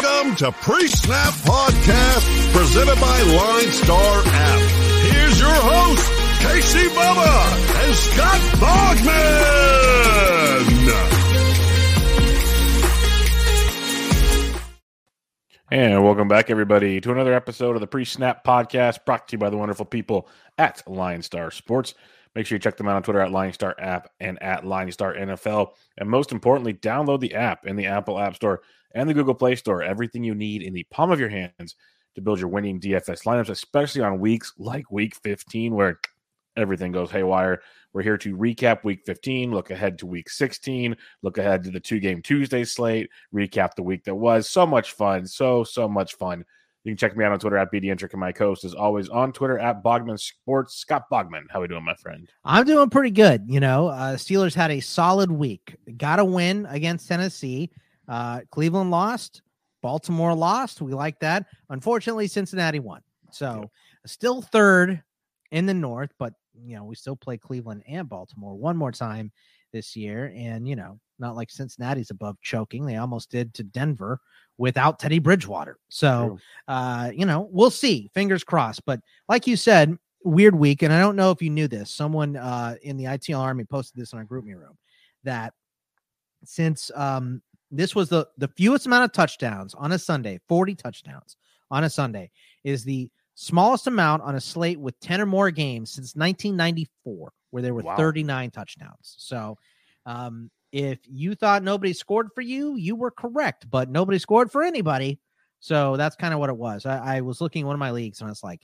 Welcome to Pre-Snap Podcast, presented by LineStar App. Here's your host, Casey Bubba and Scott Bogman. And welcome back, everybody, to another episode of the Pre-Snap Podcast, brought to you by the wonderful people at LineStar Sports. Make sure you check them out on Twitter at LineStar App and at LineStar NFL. And most importantly, download the app in the Apple App Store and the Google Play Store. Everything you need in the palm of your hands to build your winning DFS lineups, especially on weeks like Week 15, where everything goes haywire. We're here to recap Week 15, look ahead to Week 16, look ahead to the two game Tuesday slate, recap the week that was. So much fun. So, so much fun. You can check me out on Twitter at BDentric and my host is always on Twitter at Bogman Sports. Scott Bogman, how are we doing, my friend? I'm doing pretty good. You know, uh, Steelers had a solid week. Got a win against Tennessee. Uh, Cleveland lost. Baltimore lost. We like that. Unfortunately, Cincinnati won. So still third in the North, but you know we still play Cleveland and Baltimore one more time this year. And you know, not like Cincinnati's above choking. They almost did to Denver without Teddy Bridgewater. So, uh, you know, we'll see. Fingers crossed. But like you said, weird week. And I don't know if you knew this. Someone uh, in the ITL Army posted this in our GroupMe room that since um, this was the, the fewest amount of touchdowns on a Sunday, 40 touchdowns on a Sunday, is the smallest amount on a slate with 10 or more games since 1994, where there were wow. 39 touchdowns. So, um, if you thought nobody scored for you, you were correct, but nobody scored for anybody. So that's kind of what it was. I, I was looking at one of my leagues and I was like,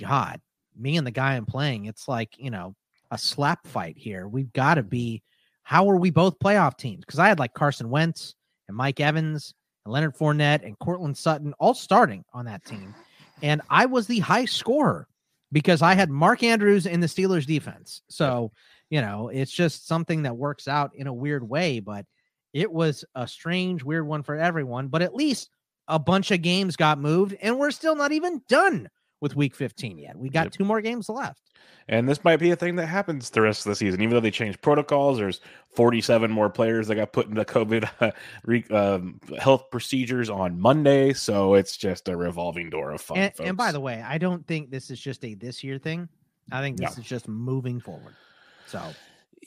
God, me and the guy I'm playing, it's like, you know, a slap fight here. We've got to be, how are we both playoff teams? Because I had like Carson Wentz and Mike Evans and Leonard Fournette and Courtland Sutton all starting on that team. And I was the high scorer because I had Mark Andrews in the Steelers defense. So, you know, it's just something that works out in a weird way, but it was a strange, weird one for everyone. But at least a bunch of games got moved, and we're still not even done with week 15 yet. We got yep. two more games left. And this might be a thing that happens the rest of the season. Even though they changed protocols, there's 47 more players that got put into COVID uh, re, um, health procedures on Monday. So it's just a revolving door of fun. And, and, by the way, I don't think this is just a this year thing. I think this no. is just moving forward. So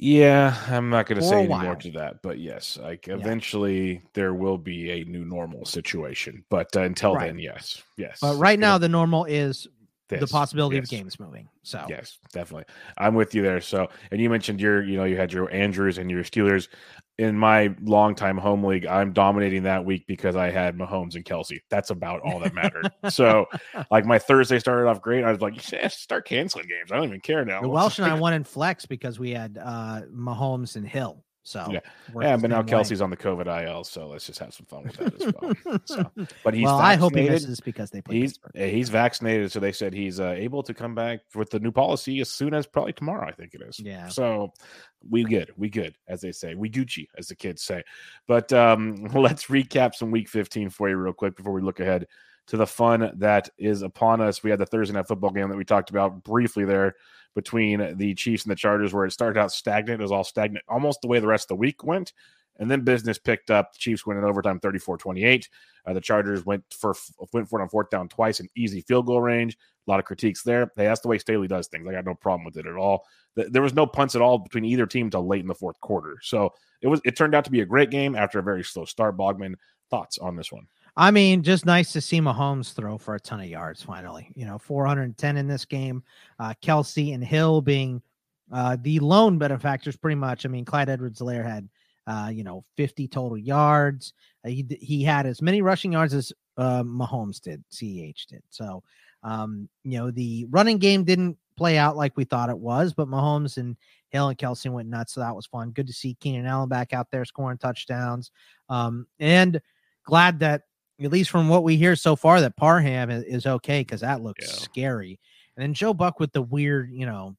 yeah, I'm not going to say any more to that, but yes, like yeah. eventually there will be a new normal situation. But uh, until right. then, yes, yes. But right now, the normal is this, the possibility yes. of games moving. So yes, definitely, I'm with you there. So, and you mentioned your, you know, you had your Andrews and your Steelers in my longtime home league, I'm dominating that week because I had Mahomes and Kelce. That's about all that mattered. so, like my Thursday started off great. I was like, yeah, start canceling games. I don't even care now. The Welsh and I won in flex because we had uh Mahomes and Hill. So yeah, yeah, but now Kelce's way. on the COVID IL, so let's just have some fun with that as well. so, but he's well, I hope he misses because they play he's he's vaccinated, so they said he's uh, able to come back with the new policy as soon as probably tomorrow. I think it is. Yeah. So we good, we good, as they say, we Gucci, as the kids say. But um, let's recap some Week 15 for you real quick before we look ahead to the fun that is upon us. We had the Thursday night football game that we talked about briefly there between the Chiefs and the Chargers, where it started out stagnant. It was all stagnant, almost the way the rest of the week went. And then business picked up. The Chiefs went in overtime 34 28. Uh, the Chargers went for went for it on fourth down twice in easy field goal range. A lot of critiques there. Hey, that's the way Staley does things. I got no problem with it at all. There was no punts at all between either team until late in the fourth quarter. So it was it turned out to be a great game after a very slow start. Bogman, thoughts on this one? I mean, just nice to see Mahomes throw for a ton of yards finally. You know, 410 in this game. Uh, Kelce and Hill being uh, the lone benefactors, pretty much. I mean, Clyde Edwards-Helaire had, uh, you know, 50 total yards. Uh, he, he had as many rushing yards as uh, Mahomes did, CEH did. So, um, you know, the running game didn't play out like we thought it was, but Mahomes and Hill and Kelce went nuts. So that was fun. Good to see Keenan Allen back out there scoring touchdowns. Um, and glad that at least from what we hear so far, that Parham is, is okay because that looks yeah. scary. And then Joe Buck with the weird, you know,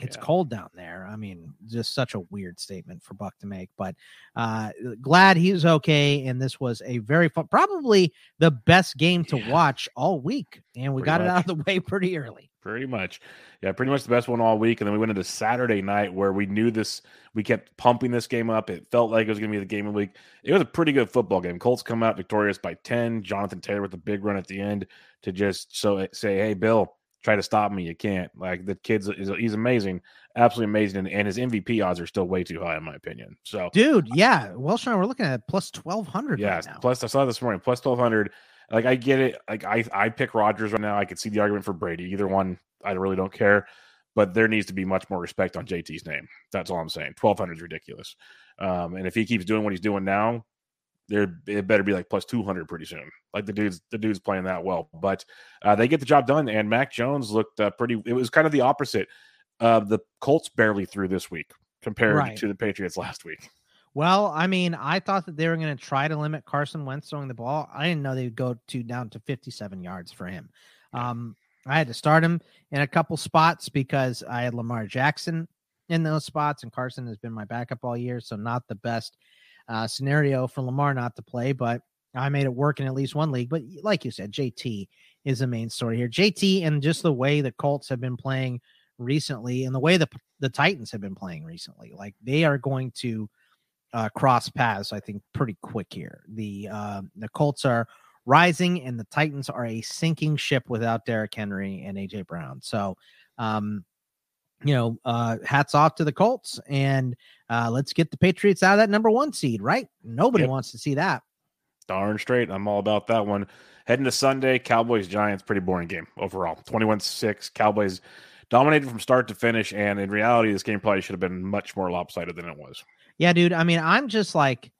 it's Yeah. cold down there. I mean, just such a weird statement for Buck to make, but uh glad he's okay. And this was a very fun, probably the best game to Yeah. watch all week. And we Pretty got it out of the way pretty early. Pretty much. Yeah, pretty much the best one all week. And then we went into Saturday night where we knew this, we kept pumping this game up. It felt like it was going to be the game of the week. It was a pretty good football game. Colts come out victorious by 10. Jonathan Taylor with a big run at the end to just so say, hey, Bill, try to stop me. You can't. Like the kid's is he's amazing, absolutely amazing. And, and his MVP odds are still way too high, in my opinion. So, Dude, yeah. Wellshire, we're looking at plus 1200 yeah, right now. plus I saw this morning, plus 1200. Like I get it. Like I I pick Rodgers right now. I could see the argument for Brady. Either one, I really don't care. But there needs to be much more respect on JT's name. That's all I'm saying. 1200 is ridiculous. Um, and if he keeps doing what he's doing now, there it better be like plus 200 pretty soon. Like the dude's the dude's playing that well. But uh, they get the job done. And Mac Jones looked uh, pretty. It was kind of the opposite. Uh, the Colts barely threw this week compared Right. to the Patriots last week. Well, I mean, I thought that they were going to try to limit Carson Wentz throwing the ball. I didn't know they would go to down to 57 yards for him. Um, I had to start him in a couple spots because I had Lamar Jackson in those spots, and Carson has been my backup all year, so not the best uh, scenario for Lamar not to play. But I made it work in at least one league. But like you said, JT is the main story here. JT and just the way the Colts have been playing recently, and the way the the Titans have been playing recently, like they are going to uh, cross paths, I think, pretty quick here. The uh, the Colts are rising, and the Titans are a sinking ship without Derrick Henry and AJ Brown. So, um, you know, uh, hats off to the Colts, and uh, let's get the Patriots out of that number one seed. Right? Nobody Yep. wants to see that. Darn straight. I'm all about that one. Heading to Sunday, Cowboys Giants, pretty boring game overall. 21 6. Cowboys dominated from start to finish. And in reality, this game probably should have been much more lopsided than it was. Yeah, dude. I mean, I'm just like,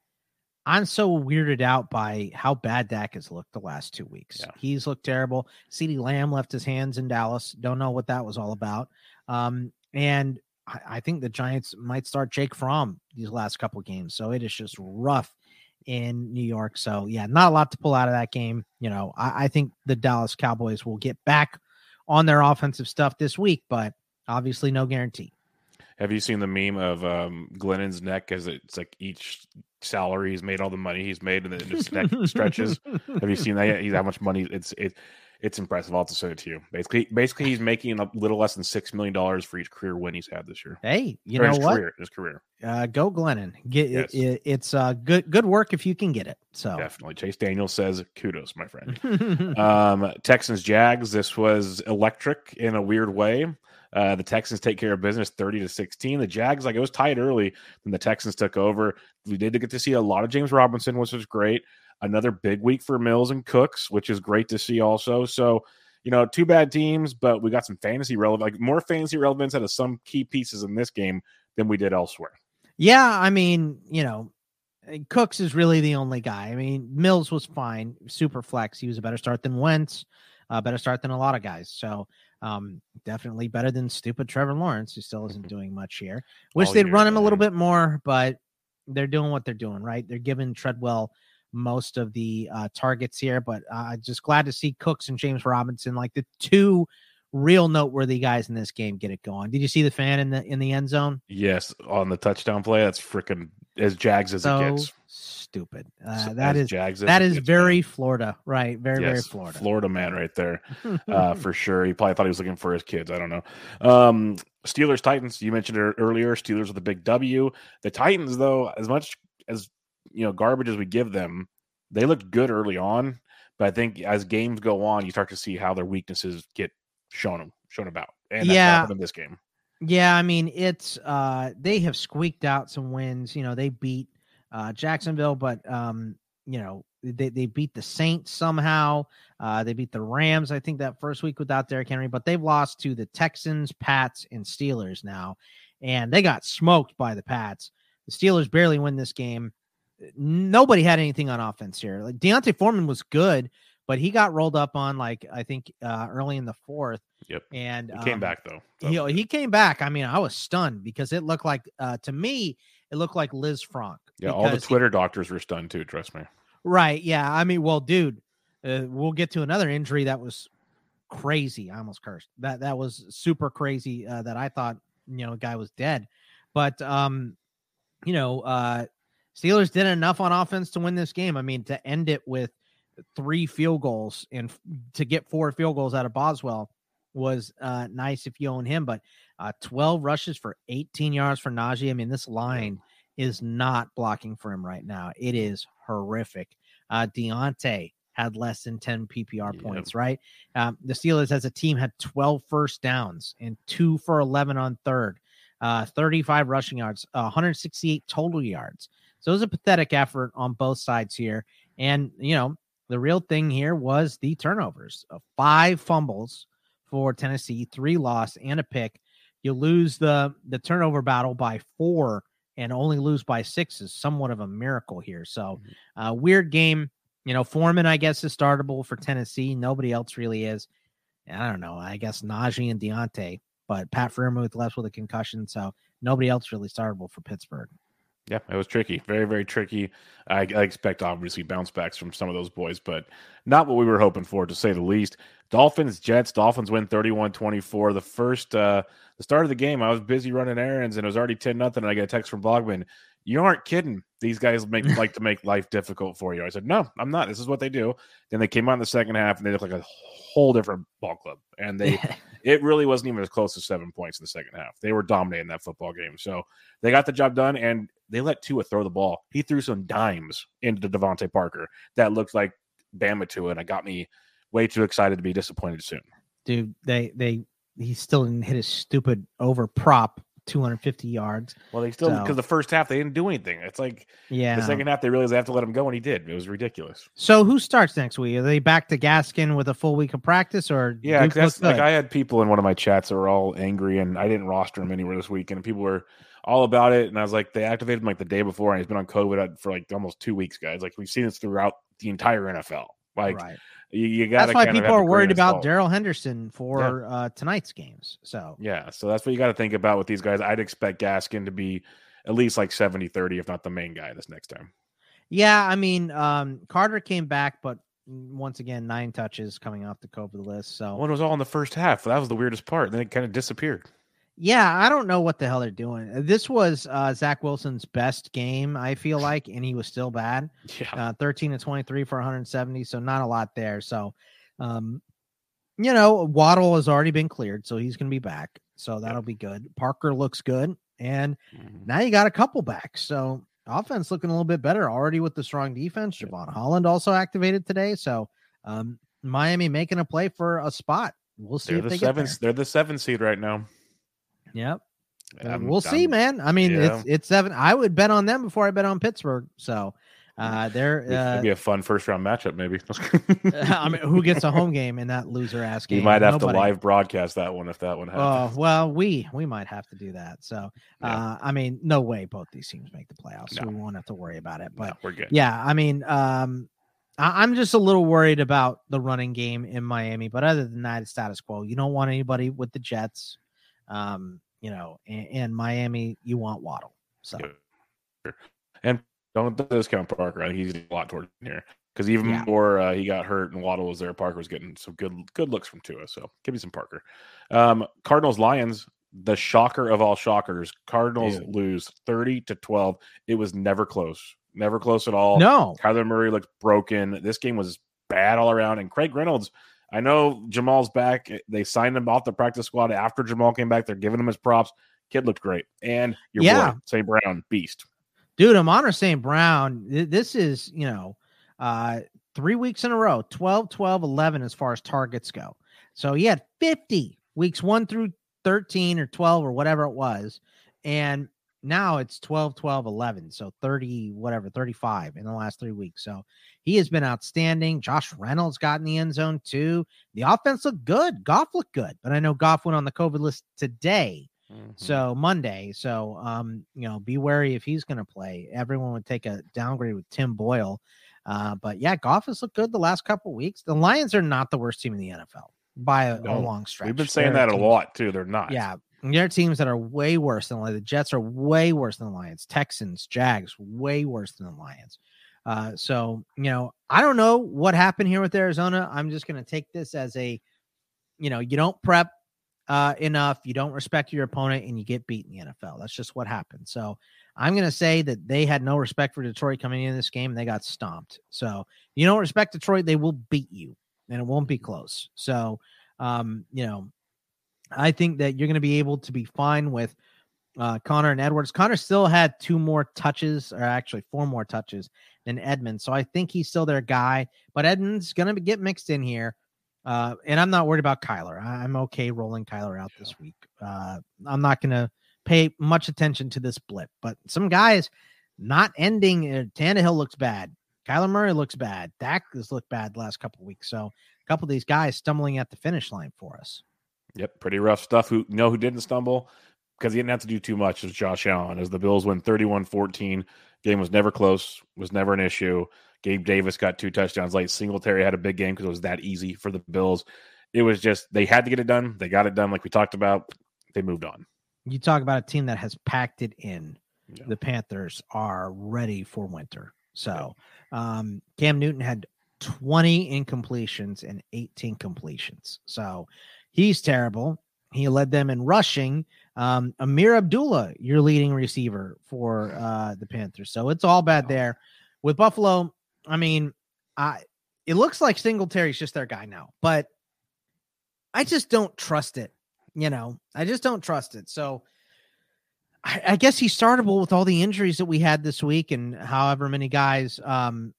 I'm so weirded out by how bad Dak has looked the last two weeks. Yeah. He's looked terrible. CeeDee Lamb left his hands in Dallas. Don't know what that was all about. Um, and I, I think the Giants might start Jake Fromm these last couple games. So it is just rough in New York. So yeah, not a lot to pull out of that game. You know, I, I think the Dallas Cowboys will get back on their offensive stuff this week, but obviously no guarantee. Have you seen the meme of um, Glennon's neck as it's like each salary he's made, all the money he's made, and then his neck stretches? Have you seen that? He's how much money? It's it, it's impressive. I'll have to send it to you. Basically, basically, he's making a little less than six million dollars for each career win he's had this year. Hey, you Or know his what? Career, his career, uh, go Glennon. Get Yes. it, it- it's uh good good work if you can get it. So definitely. Chase Daniel says, "Kudos, my friend." Um, Texans Jags. This was electric in a weird way. Uh, the Texans take care of business, thirty to sixteen. The Jags, like it was tied early, then the Texans took over. We did get to see a lot of James Robinson, which was great. Another big week for Mills and Cooks, which is great to see also. So, you know, two bad teams, but we got some fantasy relevant, like more fantasy relevance out of some key pieces in this game than we did elsewhere. yeah, I mean, you know, uh, Cooks is really the only guy. I mean, Mills was fine, super flex. He was a better start than Wentz, a better start than a lot of guys. So um, definitely better than stupid Trevor Lawrence, who still isn't doing much here. Wish All they'd year, run him a little bit more, but they're doing what they're doing, right? They're giving Treadwell most of the uh, targets here, but uh, just glad to see Cooks and James Robinson, like the two real noteworthy guys in this game, get it going. Did you see the fan in the in the end zone? Yes, on the touchdown play, that's freaking as Jags as so it gets. stupid. Uh, So that as is Jags that is gets, very man. Florida, right? Very very Florida. Florida man right there. uh, for sure. He probably thought he was looking for his kids. I don't know. Um, Steelers Titans. You mentioned it earlier. Steelers with a big W. The Titans, though, as much as you know, garbage as we give them, they looked good early on. But I think as games go on, you start to see how their weaknesses get shown them, shown about. And that's Yeah. in this game. Yeah, I mean it's uh they have squeaked out some wins. You know, they beat uh Jacksonville, but um, you know, they, they beat the Saints somehow. Uh they beat the Rams, I think, that first week without Derrick Henry, but they've lost to the Texans, Pats, and Steelers now. And they got smoked by the Pats. The Steelers barely win this game. Nobody had anything on offense here. Like D'Onta Foreman was good, but he got rolled up on like I think uh early in the fourth. Yep. And He came um, back though. he, he came back. I mean, I was stunned because it looked like uh to me, it looked like Lisfranc. yeah, all the because he- Twitter doctors were stunned too. Trust me. right. Yeah. I mean, well, dude, uh, we'll get to another injury that was crazy. I almost cursed. That that was super crazy. Uh, that I thought you know, guy was dead. But um, you know, uh Steelers did enough on offense to win this game. I mean, to end it with three field goals and to get four field goals out of Boswell was uh nice if you own him, but uh 12 rushes for 18 yards for Najee. I mean, this line is not blocking for him right now. It is horrific. Uh Diontae had less than 10 PPR points, right? Um, the Steelers as a team had 12 first downs and two for 11 on third, uh, 35 rushing yards, uh, 168 total yards. So it was a pathetic effort on both sides here. And, you know, the real thing here was the turnovers of five fumbles for Tennessee, three loss and a pick. You lose the the turnover battle by four and only lose by six is somewhat of a miracle here. So, uh, weird game. You know, Foreman, I guess, is startable for Tennessee. Nobody else really is. I don't know. I guess Najee and Diontae, but Pat Freiermuth left with a concussion, so nobody else really startable for Pittsburgh. Yeah, it was tricky. Very, very tricky. I, I expect obviously bounce backs from some of those boys, but not what we were hoping for, to say the least. Dolphins, Jets, Dolphins win 31 24. The first, uh, the start of the game, I was busy running errands and it was already 10 nothing. And I get a text from Bogman. You aren't kidding. These guys make like to make life difficult for you. I said, No, I'm not. This is what they do. Then they came out in the second half and they looked like a whole different ball club. And they it really wasn't even as close as seven points in the second half. They were dominating that football game. So they got the job done and they let Tua throw the ball. He threw some dimes into DeVante Parker that looked like Bama Tua, and it got me way too excited to be disappointed soon. Dude, they they he still didn't hit his stupid over prop 250 yards. Well, they still So- because the first half they didn't do anything. It's like Yeah. the second half they realized they have to let him go, and he did. It was ridiculous. so who starts next week? Are they back to Gaskin with a full week of practice or Yeah, Duke 'cause that's like? I had people in one of my chats that were all angry, and I didn't roster him anywhere this week, and people were all about it. And I was like, they activated him like the day before, and he's been on COVID for like almost two weeks, guys. Like we've seen this throughout the entire NFL. Like right. You, you got. That's why people are worried about Darrell Henderson for uh, tonight's games. So Yeah, so that's what you got to think about with these guys. I'd expect Gaskin to be at least like 70 30, if not the main guy this next time. yeah, I mean, um, Carter came back, but once again, nine touches coming off the COVID list. So it was all in the first half. That was the weirdest part. Then it kind of disappeared. Yeah, I don't know what the hell they're doing. Uh, This was uh, Zach Wilson's best game, I feel like, and he was still bad. Yeah. Uh, 13 to 23 for 170, so not a lot there. So, um, you know, Waddle has already been cleared, so he's going to be back. So that'll be good. Parker looks good, and Mhm. now you got a couple back. So offense looking a little bit better already with the strong defense. Jevon Holland also activated today, so um, Miami making a play for a spot. We'll see They're if the they seven. They're the seven seed right now. Yep. I'm- we'll see, I'm- man. I mean, yeah. it's it's seven. I would bet on them before I bet on Pittsburgh. So uh they're It'd uh, be a fun first round matchup, maybe. I mean, who gets a home game in that loser ass game? you might have Nobody. to live broadcast that one if that one happens. Oh well, we we might have to do that. So Yeah. uh I mean, no way both these teams make the playoffs, so No. we won't have to worry about it. But no, we're good. yeah, I mean, um, I, I'm just a little worried about the running game in Miami. But other than that, it's status quo. You don't want anybody with the Jets, um, you know, and, and Miami, you want Waddle. So And don't discount Parker. I think he's a lot towards here because even Yeah. before uh, he got hurt and Waddle was there, Parker was getting some good good looks from Tua. So give me some Parker. Um, Cardinals Lions, the shocker of all shockers. Cardinals Dude. lose thirty to twelve. It was never close, never close at all. no, Kyler Murray looked broken. This game was bad all around. And Craig Reynolds, I know Jamal's back. They signed him off the practice squad after Jamal came back. They're giving him his props. Kid looked great. And your Yeah. boy, St. Brown, beast. dude, Amon St. Brown, this is, you know, uh, three weeks in a row 12, 12, 11 as far as targets go. So he had 50 weeks one through 13 or 12 or whatever it was. And now it's 12, 12, 11. So 30, whatever, 35 in the last three weeks. So he has been outstanding. Josh Reynolds got in the end zone too. The offense looked good. Goff looked good. But I know Goff went on the COVID list today. Mm-hmm. So Monday. So um, you know, be wary if he's gonna play. Everyone would take a downgrade with Tim Boyle. Uh, but yeah, Goff has looked good the last couple weeks. The Lions are not the worst team in the NFL by a, a long stretch. We've been saying There are that a lot too. They're not. Yeah. There are teams that are way worse than the Jets are way worse than the Lions. Texans, Jags, way worse than the Lions. Uh, so you know, I don't know what happened here with Arizona. I'm just gonna take this as a, you know, you don't prep uh, enough, you don't respect your opponent, and you get beat in the NFL. That's just what happened. So I'm going to say that they had no respect for Detroit coming into this game, and they got stomped. So you don't respect Detroit, they will beat you, and it won't be close. So, um, you know, I think that you're going to be able to be fine with uh, Conner and Edmonds. Conner still had two more touches, or actually four more touches than Edmonds. So I think he's still their guy, but Edmonds going to get mixed in here. Uh, and I'm not worried about Kyler. I'm okay rolling Kyler out this week. Uh, I'm not going to pay much attention to this blip, but some guys not ending. Uh, Tannehill looks bad. Kyler Murray looks bad. Dak has looked bad the last couple weeks. So a couple of these guys stumbling at the finish line for us. Yep, pretty rough stuff. Who know who didn't stumble because he didn't have to do too much was Josh Allen as the Bills win 31-14. Game was never close, was never an issue. Gabe Davis got two touchdowns late. Singletary had a big game because it was that easy for the Bills. It was just they had to get it done. They got it done like we talked about. They moved on. You talk about a team that has packed it in. Yeah. The Panthers are ready for winter. So um, Cam Newton had 20 incompletions and 18 completions. So he's terrible. He led them in rushing. Um, Ameer Abdullah, your leading receiver for uh, the Panthers. So it's all bad there. With Buffalo, I mean, I it looks like Singletary's just their guy now, but I just don't trust it. You know, I just don't trust it. So I, I guess he's startable with all the injuries that we had this week and however many guys, um,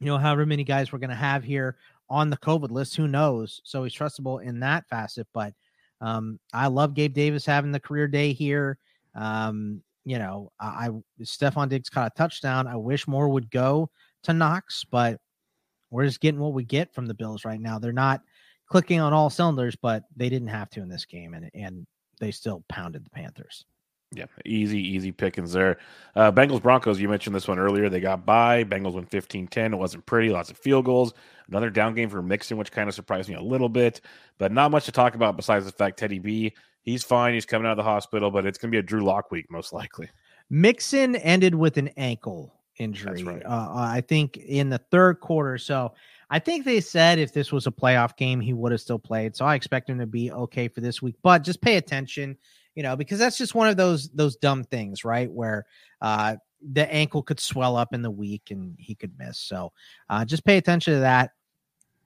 you know, however many guys we're going to have here on the COVID list. Who knows? So he's trustable in that facet. But um, I love Gabe Davis having the career day here. Um, you know, I, I Stefon Diggs caught a touchdown. I wish more would go to Knox, but we're just getting what we get from the Bills right now. They're not clicking on all cylinders, but they didn't have to in this game, and and they still pounded the Panthers. Yeah, easy, easy pickings there. Uh, Bengals Broncos, you mentioned this one earlier. They got by. Bengals went 15 10. It wasn't pretty, lots of field goals. Another down game for Mixon, which kind of surprised me a little bit, but not much to talk about besides the fact Teddy B, he's fine. He's coming out of the hospital, but it's going to be a Drew Lock week, most likely. Mixon ended with an ankle injury, right. uh, I think, in the third quarter. So I think they said if this was a playoff game, he would have still played. So I expect him to be okay for this week, but just pay attention you know, because that's just one of those those dumb things, right? Where uh the ankle could swell up in the week and he could miss. So uh just pay attention to that.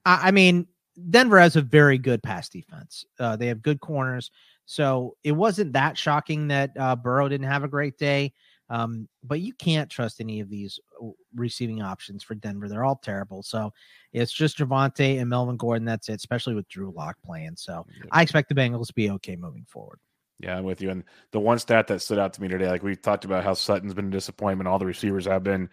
I, I mean, Denver has a very good pass defense. Uh, they have good corners. So it wasn't that shocking that uh, Burrow didn't have a great day. Um, but you can't trust any of these uh, receiving options for Denver. They're all terrible. So it's just Javonte and Melvin Gordon. That's it, especially with Drew Lock playing. So I expect the Bengals to be okay moving forward. Yeah, I'm with you. And the one stat that stood out to me today, like we talked about how Sutton's been a disappointment, all the receivers have been.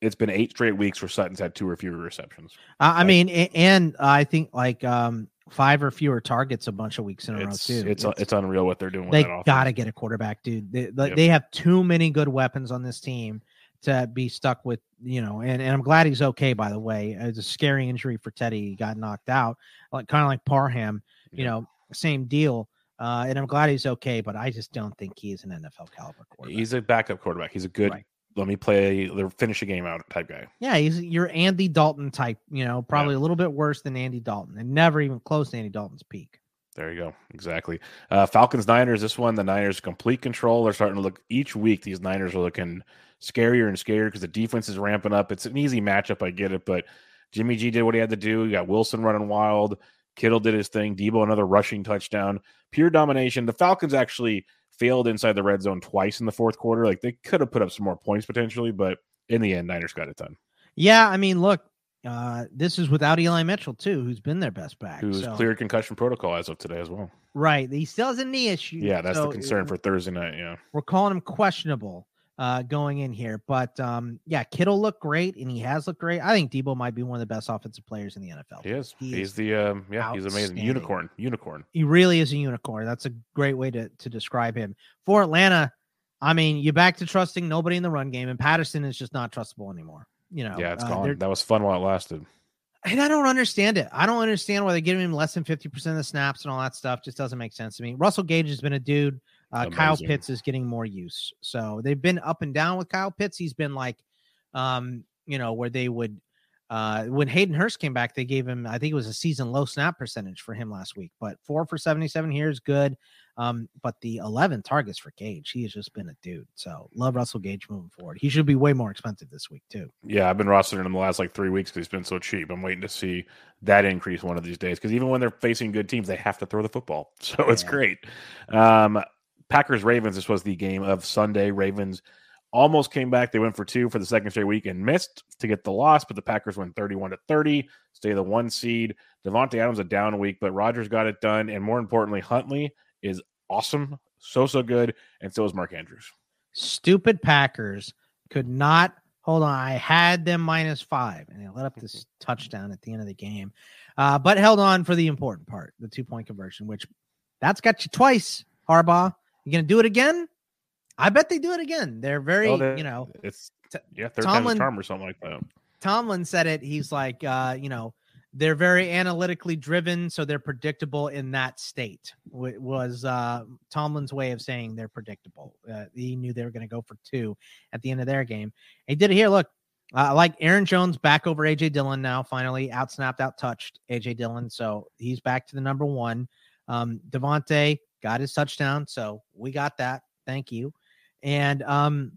It's been eight straight weeks where Sutton's had two or fewer receptions. Uh, I mean, and I think like um five or fewer targets a bunch of weeks in a row It's too. it's it's, unreal what they're doing. They got to get a quarterback, dude. They, like, Yep. they have too many good weapons on this team to be stuck with, you know. And, and I'm glad he's okay. By the way, it's a scary injury for Teddy. He got knocked out, like kind of like Parham. You know, same deal. Uh, and I'm glad he's okay, but I just don't think he's an NFL caliber quarterback. He's a backup quarterback. He's a good. Right. Let me play. the Finish a game out type guy. yeah, he's your Andy Dalton type. You know, probably a little bit worse than Andy Dalton, and never even close to Andy Dalton's peak. There you go. Exactly. Uh, Falcons Niners. This one, the Niners complete control. They're starting to look each week. These Niners are looking scarier and scarier because the defense is ramping up. It's an easy matchup. I get it, but Jimmy G did what he had to do. You got Wilson running wild. Kittle did his thing. Deebo another rushing touchdown. Pure domination. The Falcons actually failed inside the red zone twice in the fourth quarter. Like they could have put up some more points potentially, but in the end, Niners got it done. Yeah, I mean, look, uh, this is without Eli Mitchell too, who's been their best back. Who's so- cleared concussion protocol as of today as well. Right, he still has a knee issue. Yeah, that's so the concern for Thursday night. Yeah. we're calling him questionable uh, going in here. But um, yeah, Kittle looked great, and he has looked great. I think Deebo might be one of the best offensive players in the NFL. He is. He he's is the um, yeah, he's amazing. Unicorn. Unicorn. He really is a unicorn. That's a great way to to describe him. For Atlanta, I mean, you're back to trusting nobody in the run game, and Patterson is just not trustable anymore. You know, Yeah, it's uh, gone. That was fun while it lasted. and I don't understand it. I don't understand why they give him less than 50% of the snaps and all that stuff. Just doesn't make sense to me. Russell Gage has been a dude. Uh, Kyle Pitts is getting more use. So they've been up and down with Kyle Pitts. He's been like, um, you know, where they would Uh, when Hayden Hurst came back, they gave him, I think it was a season low snap percentage for him last week, but four for 77 here is good. Um, but the 11 targets for Gage, he has just been a dude. So love Russell Gage moving forward. He should be way more expensive this week, too. Yeah, I've been rostering him the last like three weeks because he's been so cheap. I'm waiting to see that increase one of these days because even when they're facing good teams, they have to throw the football. So it's great. Um, Packers Ravens, this was the game of Sunday. Ravens almost came back. They went for two for the second straight week and missed to get the loss, but the Packers went 31 to 30, stay the one seed. Davante Adams a down week, but Rodgers got it done. And more importantly, Huntley is awesome. So, so good. And so is Mark Andrews. Stupid Packers could not hold on. I had them minus five, and they let up this touchdown at the end of the game, uh, but held on for the important part, the two point conversion, which that's got you twice, Harbaugh. You gonna do it again? I bet they do it again. They're very, Oh, they- you know, It's, yeah, third time's Tomlin- charm or something like that. Tomlin said it. He's like, uh, you know, they're very analytically driven, so they're predictable in that state. w- was uh, Tomlin's way of saying they're predictable. Uh, he knew they were going to go for two at the end of their game. He did it here. Look, uh, I like Aaron Jones back over AJ Dillon now. Finally, out snapped, out touched AJ Dillon, so he's back to the number one. Um, Davante got his touchdown, so we got that. Thank you. And um,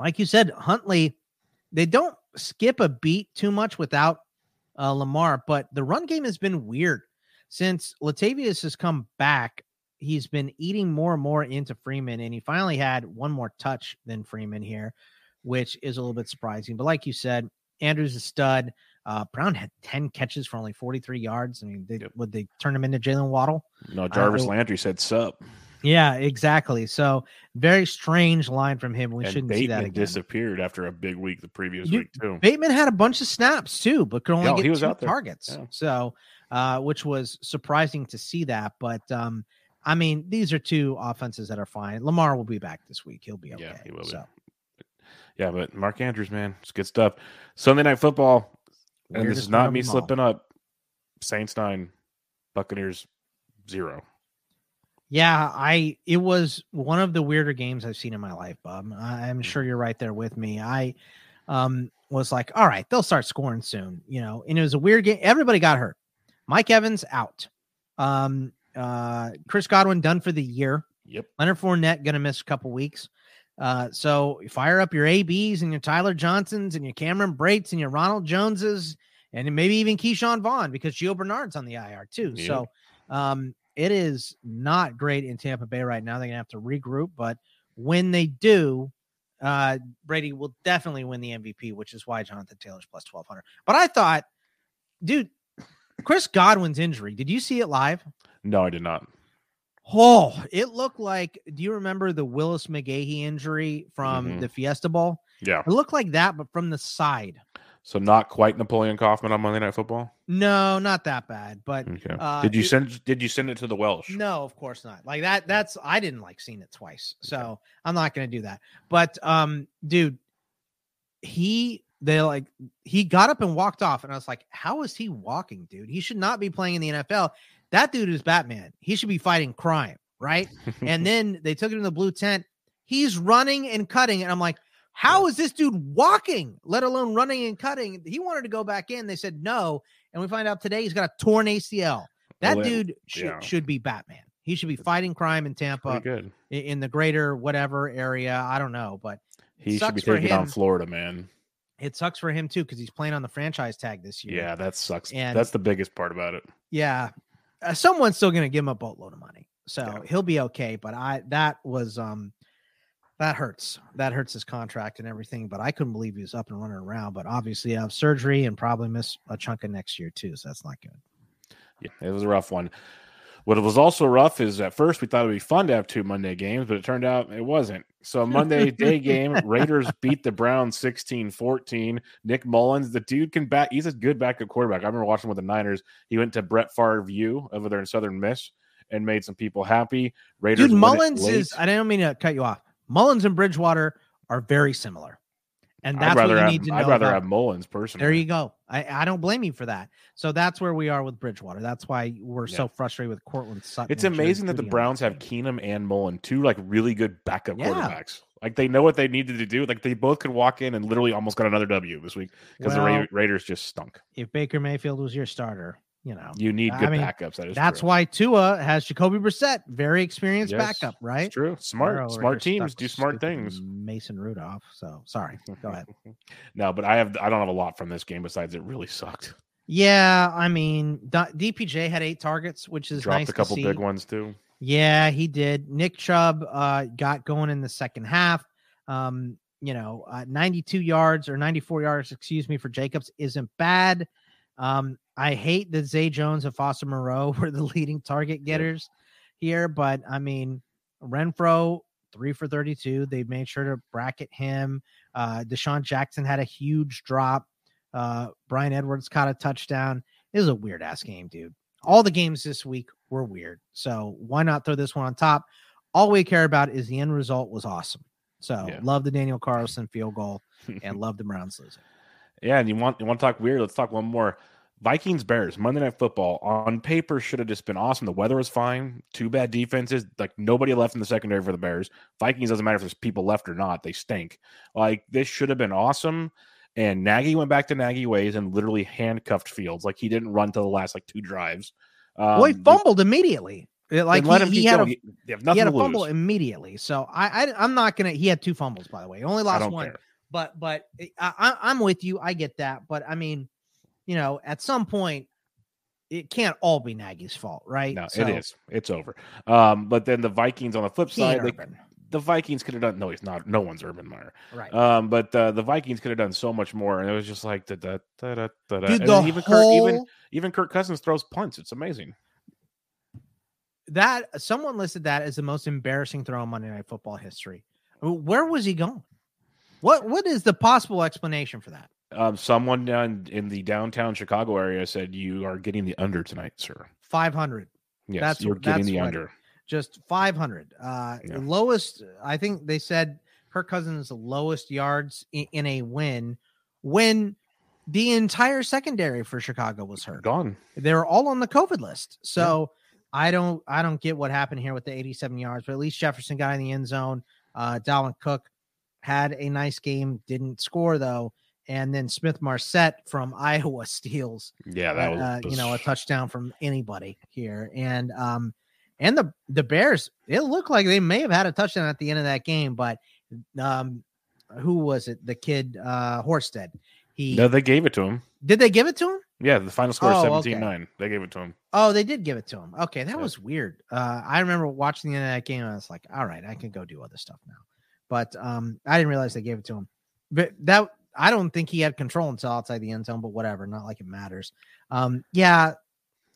like you said, Huntley, they don't skip a beat too much without uh, Lamar, but the run game has been weird since Latavius has come back. He's been eating more and more into Freeman, and he finally had one more touch than Freeman here, which is a little bit surprising. But like you said, Andrews is a stud. Uh, Brown had 10 catches for only 43 yards. I mean, they, Yep. would they turn him into Jaylen Waddle? No, Jarvis it- Landry said sup. Yeah, exactly. So very strange line from him. We and shouldn't see that Bateman again. disappeared after a big week the previous You- week too. Bateman had a bunch of snaps too, but could only Yeah, get he was two out there. targets. Yeah. So, uh, which was surprising to see that. But um, I mean, these are two offenses that are fine. Lamar will be back this week. He'll be okay. Yeah, he will be. So Yeah, but Mark Andrews, man, it's good stuff. Sunday night football, and this is not me all. slipping up. Saints nine, Buccaneers zero. Yeah, I it was one of the weirder games I've seen in my life, Bob. I'm sure you're right there with me. I um was like, all right, they'll start scoring soon, you know. And it was a weird game. Everybody got hurt. Mike Evans out. Um uh Chris Godwin done for the year. Yep. Leonard Fournette gonna miss a couple weeks. Uh, so fire up your ABs and your Tyler Johnsons and your Cameron Brates and your Ronald Joneses and maybe even Ke'Shawn Vaughn because Gio Bernard's on the IR too. Yeah. So um, it is not great in Tampa Bay right now. They're gonna have to regroup, but when they do, uh, Brady will definitely win the MVP, which is why Jonathan Taylor's plus twelve hundred. But I thought, dude, Chris Godwin's injury. Did you see it live? No, I did not. Oh, it looked like. Do you remember the Willis McGahee injury from Mhm. the Fiesta Bowl? Yeah. It looked like that, but from the side. So not quite Napoleon Kaufman on Monday Night Football. No, not that bad. But Okay. uh, did you it- send Did you send it to the Welsh? No, of course not. Like that. That's I didn't like seeing it twice, so I'm not gonna do that. But um, dude, he they like he got up and walked off, and I was like, how is he walking, dude? He should not be playing in the NFL. That dude is Batman. He should be fighting crime, right? and then they took him to the blue tent. He's running and cutting, and I'm like, how is this dude walking, let alone running and cutting? He wanted to go back in. They said no, and we find out today he's got a torn ACL. That Well, dude should, yeah. should be Batman. He should be fighting crime in Tampa, in the greater whatever area. I don't know, but He should be taking on. Florida, man. it sucks for him too because he's playing on the franchise tag this year. Yeah, that sucks. And- That's the biggest part about it. yeah. Uh, someone's still gonna give him a boatload of money, so Yeah. he'll be okay. But I that was um that hurts. That hurts his contract and everything. But I couldn't believe he was up and running around. But obviously, have surgery and probably miss a chunk of next year too. So that's not good. Yeah, it was a rough one. What was also rough is at first we thought it would be fun to have two Monday games, but it turned out it wasn't. So Monday day game, Raiders beat the Browns 16-14. Nick Mullens, the dude can back. He's a good backup quarterback. I remember watching with the Niners. He went to Brett Favre View over there in Southern Miss and made some people happy. Raiders Dude, Mullens is. I don't mean to cut you off. Mullins and Bridgewater are very similar, and that's what you have, need to know. I'd rather about- have Mullens personally. There you go. I, I don't blame you for that. So that's where we are with Bridgewater. That's why we're Yeah. so frustrated with Courtland Sutton. It's amazing that the Browns have. Keenum and Mullen, two like really good backup Yeah. quarterbacks. Like they know what they needed to do. Like they both could walk in and literally almost got another W this week because the Ra- Raiders just stunk. If Baker Mayfield was your starter, you know, You need I good mean, backups. That is that's true. why Tua has Jacoby Brissett, very experienced Yes, backup, right? It's true. Smart, smart teams do smart things. Mason Rudolph. So sorry. Go ahead. no, but I have I don't have a lot from this game besides it really sucked. Yeah, I mean, DPJ had eight targets, which is Dropped nice a couple big ones too. Yeah, he did. Nick Chubb uh, got going in the second half. Um, you know, uh, 92 yards or 94 yards, excuse me, for Jacobs isn't bad. Um, I hate that Zay Jones and Foster Moreau were the leading target getters here, but I mean, Renfrow three for 32. They made sure to bracket him. Uh, DeSean Jackson had a huge drop. Uh, Bryan Edwards caught a touchdown. It was a weird ass game, dude. All the games this week were weird. So why not throw this one on top? All we care about is the end result was awesome. So Yeah. love the Daniel Carlson field goal and love the Browns losing. Yeah, and you want you want to talk weird? Let's talk one more. Vikings Bears Monday Night Football on paper should have just been awesome. The weather was fine. Two bad defenses. Like nobody left in the secondary for the Bears. Vikings doesn't matter if there's people left or not. They stink. Like this should have been awesome. And Nagy went back to Nagy ways and literally handcuffed Fields. Like he didn't run to the last like two drives. Um, well, he fumbled immediately. Like he, he had a have he had a fumble lose. immediately. So I, I I'm not gonna. He had two fumbles by the way. He only lost one. care. But but I, I, I'm with you. I get that. But I mean, you know, at some point, it can't all be Nagy's fault, right? No, So, it is. It's over. Um, but then the Vikings on the flip side, they, the Vikings could have done. No, he's not. No one's Urban Meyer. right? Um, but uh, the Vikings could have done so much more, and it was just like da da da da da. Dude, And the even whole Kirk, even even Kirk Cousins throws punts. It's amazing. that someone listed that as the most embarrassing throw in Monday Night Football history. Where was he going? What what is the possible explanation for that? Um, someone down in the downtown Chicago area said you are getting the under tonight, sir. Five hundred, Yes, That's- you're getting that's the what- under. just five hundred. Uh, Yeah. lowest. I think they said Kirk Cousins lowest yards in, in a win when the entire secondary for Chicago was hurt. Gone. They were all on the COVID list. So I don't I don't get what happened here with the 87 yards, but at least Jefferson got in the end zone. Uh Dalvin Cook had a nice game, didn't score though. And then Smith-Marsette from Iowa steals Yeah, that was, uh, you know a touchdown from anybody here. And um and the the Bears, it looked like they may have had a touchdown at the end of that game, but um who was it? The kid uh Horsted. He No, they gave it to him. did they give it to him? Yeah, the final score is Oh, 17 okay. 9. They gave it to him. Oh, they did give it to him. Okay, that Yeah. was weird. Uh, I remember watching the end of that game. And I was like, all right, I can go do other stuff now. But um, I didn't realize they gave it to him. But that I don't think he had control until outside the end zone. But whatever, not like it matters. Um, yeah,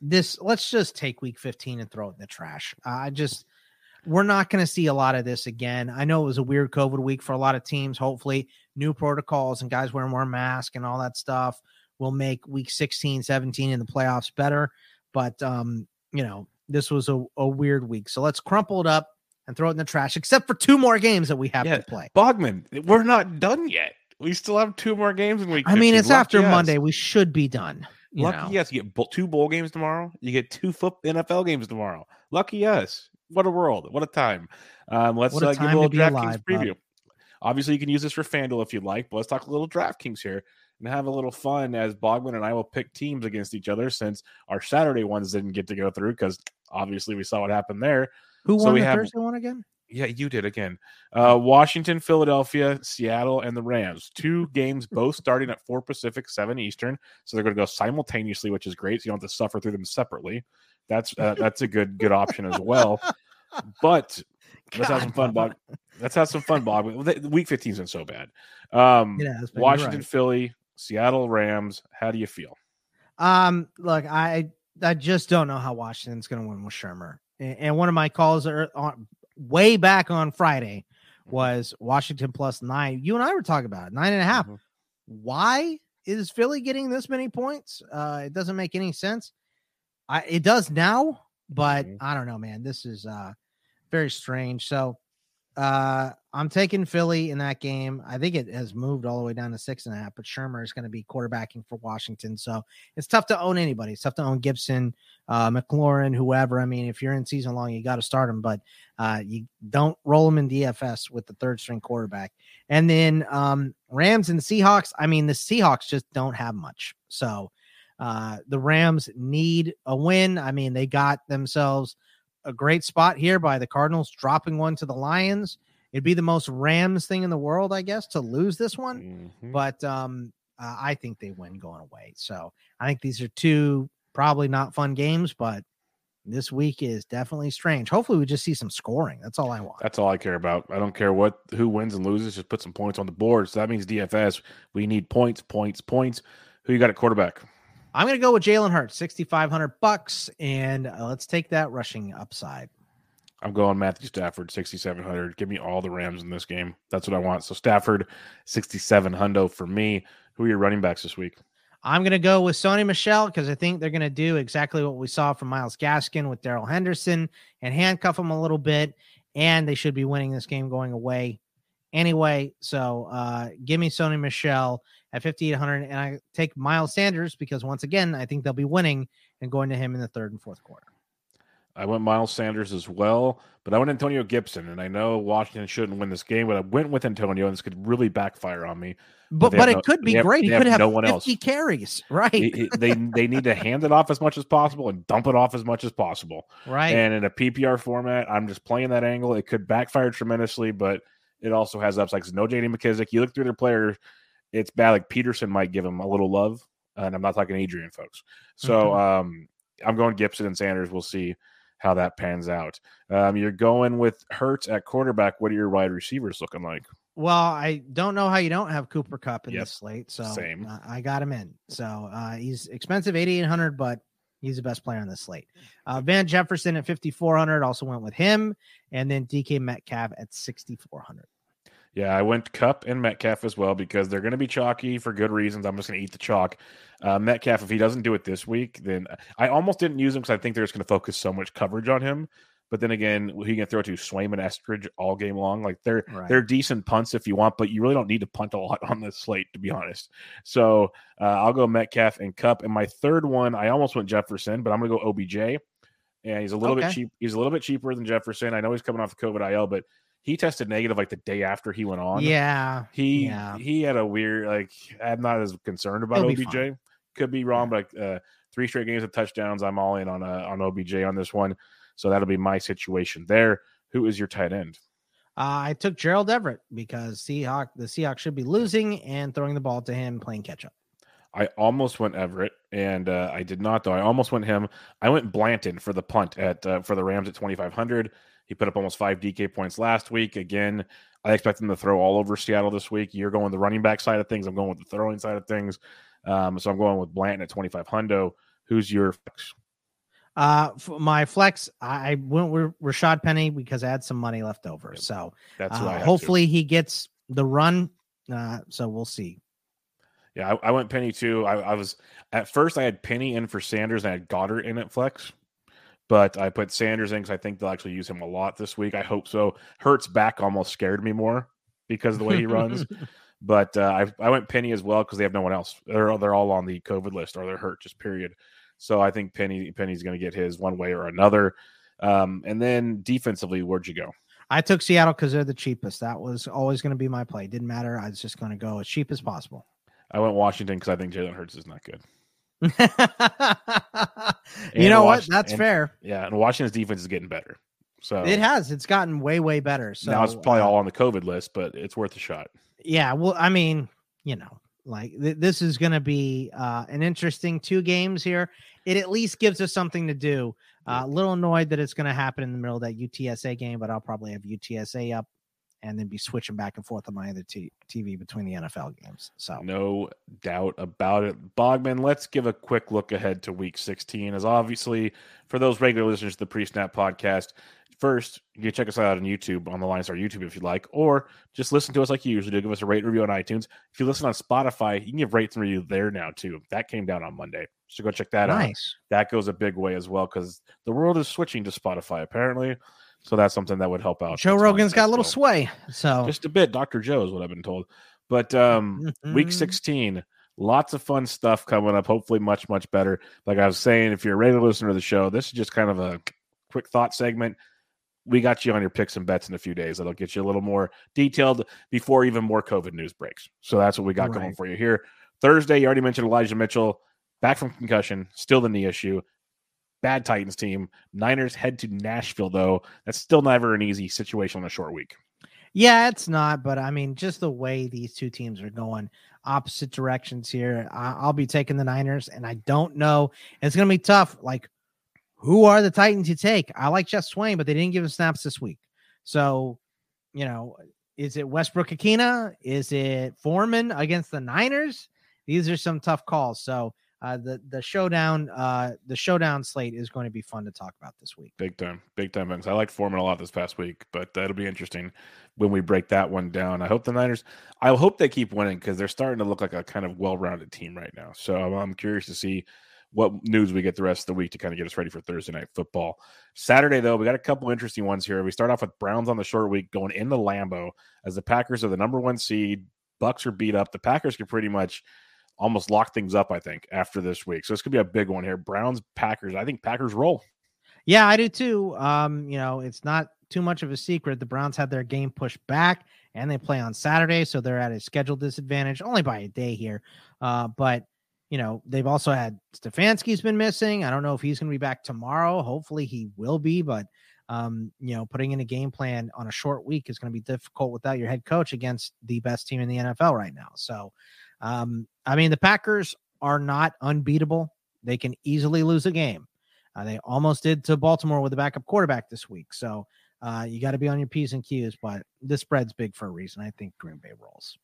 this. Let's just take week 15 and throw it in the trash. I just we're not going to see a lot of this again. I know it was a weird COVID week for a lot of teams. Hopefully, new protocols and guys wearing more masks and all that stuff will make week 16, 17 in the playoffs better. But um, you know, this was a, a weird week. So let's crumple it up and throw it in the trash, except for two more games that we have Yeah, to play. Bogman, we're not done yet. We still have two more games in week. I mean, 15. it's after Lucky us. Monday. We should be done. You Lucky know. yes, you get two bowl games tomorrow. You get two foot NFL games tomorrow. Lucky us. What a world. What a time. Um, let's a uh, give a little DraftKings preview. Obviously, you can use this for FanDuel if you'd like, but let's talk a little DraftKings here and have a little fun as Bogman and I will pick teams against each other since our Saturday ones didn't get to go through because obviously we saw what happened there. Who So won we the have- Thursday one again? Yeah, you did again. Uh, Washington, Philadelphia, Seattle, and the Rams. Two games, both starting at 4 Pacific, 7 Eastern. So they're going to go simultaneously, which is great. So you don't have to suffer through them separately. That's uh, that's a good good option as well. But let's have some fun. Bob. Let's have some fun, Bob. Week 15's been so bad. Um, been, Washington, right. Philly, Seattle, Rams. How do you feel? Um, look, I I just don't know how Washington's going to win with Shurmur. And, and one of my calls are on way back on Friday was Washington plus nine. You and I were talking about it, nine and a half. Mhm. Why is Philly getting this many points? Uh, it doesn't make any sense. I it does now, but Mhm. I don't know, man. This is uh very strange. So uh I'm taking Philly in that game. I think it has moved all the way down to six and a half, but Shurmur is going to be quarterbacking for Washington. So it's tough to own anybody. It's tough to own Gibson, uh, McLaurin, whoever. I mean, if you're in season long, you got to start them, but uh, you don't roll them in DFS with the third string quarterback. And then um, Rams and Seahawks. I mean, the Seahawks just don't have much. So uh, the Rams need a win. I mean, they got themselves a great spot here by the Cardinals dropping one to the Lions. It'd be the most Rams thing in the world, I guess, to lose this one. Mhm. But um, uh, I think they win going away. So I think these are two probably not fun games, but this week is definitely strange. Hopefully, we just see some scoring. That's all I want. That's all I care about. I don't care what who wins and loses. Just put some points on the board. So that means DFS. We need points, points, points. Who you got at quarterback? I'm going to go with Jalen Hurts, 6,500 bucks, and uh, let's take that rushing upside. I'm going Matthew Stafford, 6,700. Give me all the Rams in this game. That's what I want. So Stafford, 67 hundo for me. Who are your running backs this week? I'm going to go with Sony Michel because I think they're going to do exactly what we saw from Myles Gaskin with Darrell Henderson and handcuff him a little bit. And they should be winning this game going away anyway. So uh, give me Sony Michel at 5,800. And I take Miles Sanders because once again, I think they'll be winning and going to him in the third and fourth quarter. I went Miles Sanders as well, but I went Antonio Gibson. And I know Washington shouldn't win this game, but I went with Antonio, and this could really backfire on me. But they but it no- could be have- great. He could have have no one 50 else. carries, right? He- he- they they need to hand it off as much as possible and dump it off as much as possible. right. And in a PPR format, I'm just playing that angle. It could backfire tremendously, but it also has upsides. No JD McKissic. You look through their players, it's bad. Like Peterson might give him a little love, and I'm not talking Adrian, folks. So um, I'm going Gibson and Sanders. We'll see how that pans out. Um, you're going with Hurts at quarterback. What are your wide receivers looking like? Well, I don't know how you don't have Cooper Kupp in Yep. this slate, so Same. uh, I got him in. So uh, he's expensive, eighty eight hundred, but he's the best player on this slate. Uh, Van Jefferson at fifty four hundred, also went with him, and then DK Metcalf at sixty four hundred. Yeah, I went Kupp and Metcalf as well because they're going to be chalky for good reasons. I'm just going to eat the chalk. Uh, Metcalf, if he doesn't do it this week, then I almost didn't use him because I think they're just going to focus so much coverage on him. But then again, he can throw to Swain and Eskridge all game long. Like they're Right. they're decent punts if you want, but you really don't need to punt a lot on this slate, to be honest. So uh, I'll go Metcalf and Kupp. And my third one, I almost went Jefferson, but I'm going to go OBJ. And he's a little bit Okay. cheap. He's a little bit cheaper than Jefferson. I know he's coming off the COVID IL, but he tested negative like the day after he went on. Yeah, He Yeah. he had a weird like I'm not as concerned about be OBJ. Could be wrong, but uh, three straight games of touchdowns. I'm all in on uh, on OBJ on this one. So that'll be my situation there. Who is your tight end? uh, I took Gerald Everett because Seahawk the Seahawks should be losing and throwing the ball to him, playing catch up. I almost went Everett, and uh, I did not though. I almost went him. I went Blanton for the punt at uh, for the Rams at 2,500. He put up almost five DK points last week. Again, I expect him to throw all over Seattle this week. You're going the running back side of things. I'm going with the throwing side of things. Um, so I'm going with Blanton at 25 hundo. Who's your flex? Uh, my flex, I went with Rashad Penny because I had some money left over. Yep. So That's uh, hopefully he gets the run. Uh, so we'll see. Yeah, I, I went Penny too. I, I was at first I had Penny in for Sanders and I had Goddard in at flex, but I put Sanders in because I think they'll actually use him a lot this week. I hope so. Hurts back almost scared me more because of the way he runs. But uh, I I went Penny as well because they have no one else. They're they're all on the COVID list or they're hurt just period. So I think Penny Penny's going to get his one way or another. Um, and then defensively, where'd you go? I took Seattle because they're the cheapest. That was always going to be my play. Didn't matter. I was just going to go as cheap as possible. I went Washington because I think Jalen Hurts is not good. you know what? That's and- fair. Yeah, and Washington's defense is getting better. So It has. It's gotten way, way better. So now it's probably uh, all on the COVID list, but it's worth a shot. yeah. Well, I mean, you know, like th- this is going to be uh, an interesting two games here. It at least gives us something to do. Uh, a little annoyed that it's going to happen in the middle of that UTSA game, but I'll probably have UTSA up and then be switching back and forth on my other t- TV between the NFL games. So No doubt about it. Bogman, let's give a quick look ahead to week 16. As obviously, for those regular listeners to the Pre Snap podcast, first, you can check us out on YouTube, on the LineStar YouTube if you like, or just listen to us like you usually do. Give us a rate review on iTunes. If you listen on Spotify, you can give rates and review there now too. That came down on Monday. So go check that out. nice. That goes a big way as well because the world is switching to Spotify apparently. So that's something that would help out. Joe That's Rogan's got a little sway. So just a bit. Dr. Joe is what I've been told. But um, week Mhm. 16, lots of fun stuff coming up. Hopefully, much, much better. Like I was saying, if you're a regular listener to the show, this is just kind of a quick thought segment. We got you on your picks and bets in a few days. That'll get you a little more detailed before even more COVID news breaks. So that's what we got going for you here. Thursday, you already mentioned Elijah Mitchell back from concussion, still the knee issue. Bad Titans team. Niners head to Nashville, though. That's still never an easy situation on a short week. Yeah, it's not, but I mean, just the way these two teams are going opposite directions here. I'll be taking the Niners, and I don't know. It's going to be tough. Like, who are the Titans you take? I like Geoff Swaim, but they didn't give him snaps this week. So, you know, is it Westbrook-Ikhine? Is it Foreman against the Niners? These are some tough calls. So, uh, the the showdown, uh, the showdown slate is going to be fun to talk about this week. Big time, big time. Vince. I liked Foreman a lot this past week, but that'll be interesting when we break that one down. I hope the Niners. I hope they keep winning because they're starting to look like a kind of well-rounded team right now. So I'm, curious to see what news we get the rest of the week to kind of get us ready for Thursday night football. Saturday though, we got a couple interesting ones here. We start off with Browns on the short week going into Lambeau as the Packers are the number one seed. Bucks are beat up. The Packers can pretty much almost lock things up, I think, after this week. So this could be a big one here. Browns, Packers. I think Packers roll. Yeah, I do too. Um, you know, it's not too much of a secret. The Browns had their game pushed back and they play on Saturday, so they're at a schedule disadvantage only by a day here. Uh, but you know, they've also had Stefanski's been missing. I don't know if he's going to be back tomorrow. Hopefully he will be, but um, you know, putting in a game plan on a short week is going to be difficult without your head coach against the best team in the NFL right now. So, um, I mean, the Packers are not unbeatable. They can easily lose a game. Uh, they almost did to Baltimore with a backup quarterback this week. So uh, you got to be on your P's and Q's, but this spread's big for a reason. I think Green Bay rolls.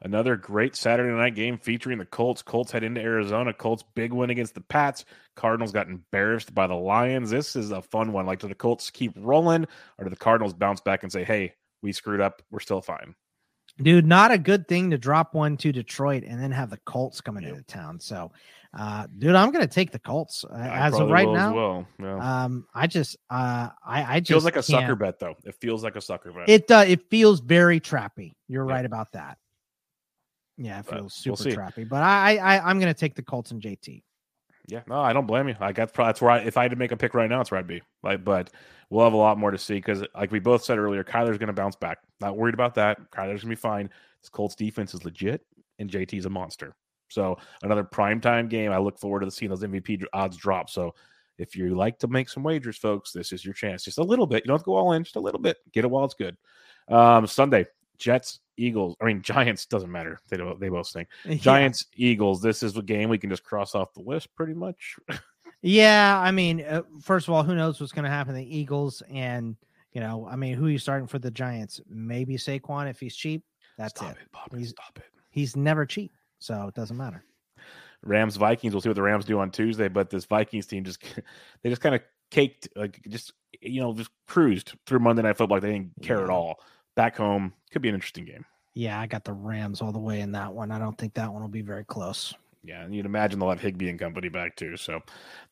Another great Saturday night game featuring the Colts. Colts head into Arizona. Colts big win against the Pats. Cardinals got embarrassed by the Lions. This is a fun one. Like, do the Colts keep rolling or do the Cardinals bounce back and say, hey, we screwed up. We're still fine? Dude, not a good thing to drop one to Detroit and then have the Colts coming Yep. into town. So, uh, dude, I'm going to take the Colts uh, as of right now. well. Yeah. Um, I just, uh, I, I just feels like a sucker can't- bet, though. It feels like a sucker bet. It uh, it feels very trappy. You're Yeah. right about that. Yeah, it But feels we'll super trappy. But I, I, I'm going to take the Colts and JT. Yeah, no, I don't blame you. I got that's where I, if I had to make a pick right now, it's where I'd be. Like, but we'll have a lot more to see because, like we both said earlier, Kyler's going to bounce back. Not worried about that. Kyler's going to be fine. This Colts defense is legit, and JT's a monster. So another primetime game. I look forward to seeing those MVP odds drop. So if you like to make some wagers, folks, this is your chance. Just a little bit. You don't have to go all in. Just a little bit. Get it while it's good. Um, Sunday, Jets, Eagles. I mean, Giants doesn't matter. They don't. They both stink. Yeah. Giants, Eagles. This is a game we can just cross off the list, pretty much. Yeah, I mean, uh, first of all, who knows what's going to happen to the Eagles? And you know, I mean, who are you starting for the Giants? Maybe Saquon if he's cheap. That's stop it. it, Bobby. He's- Stop it. He's never cheap, so it doesn't matter. Rams, Vikings. We'll see what the Rams do on Tuesday. But this Vikings team just they just kind of caked, like just you know, just cruised through Monday Night Football. Like they didn't care at all. Back home could be an interesting game. Yeah, I got the Rams all the way in that one. I don't think that one will be very close. Yeah, and you'd imagine they'll have Higbee and company back too. So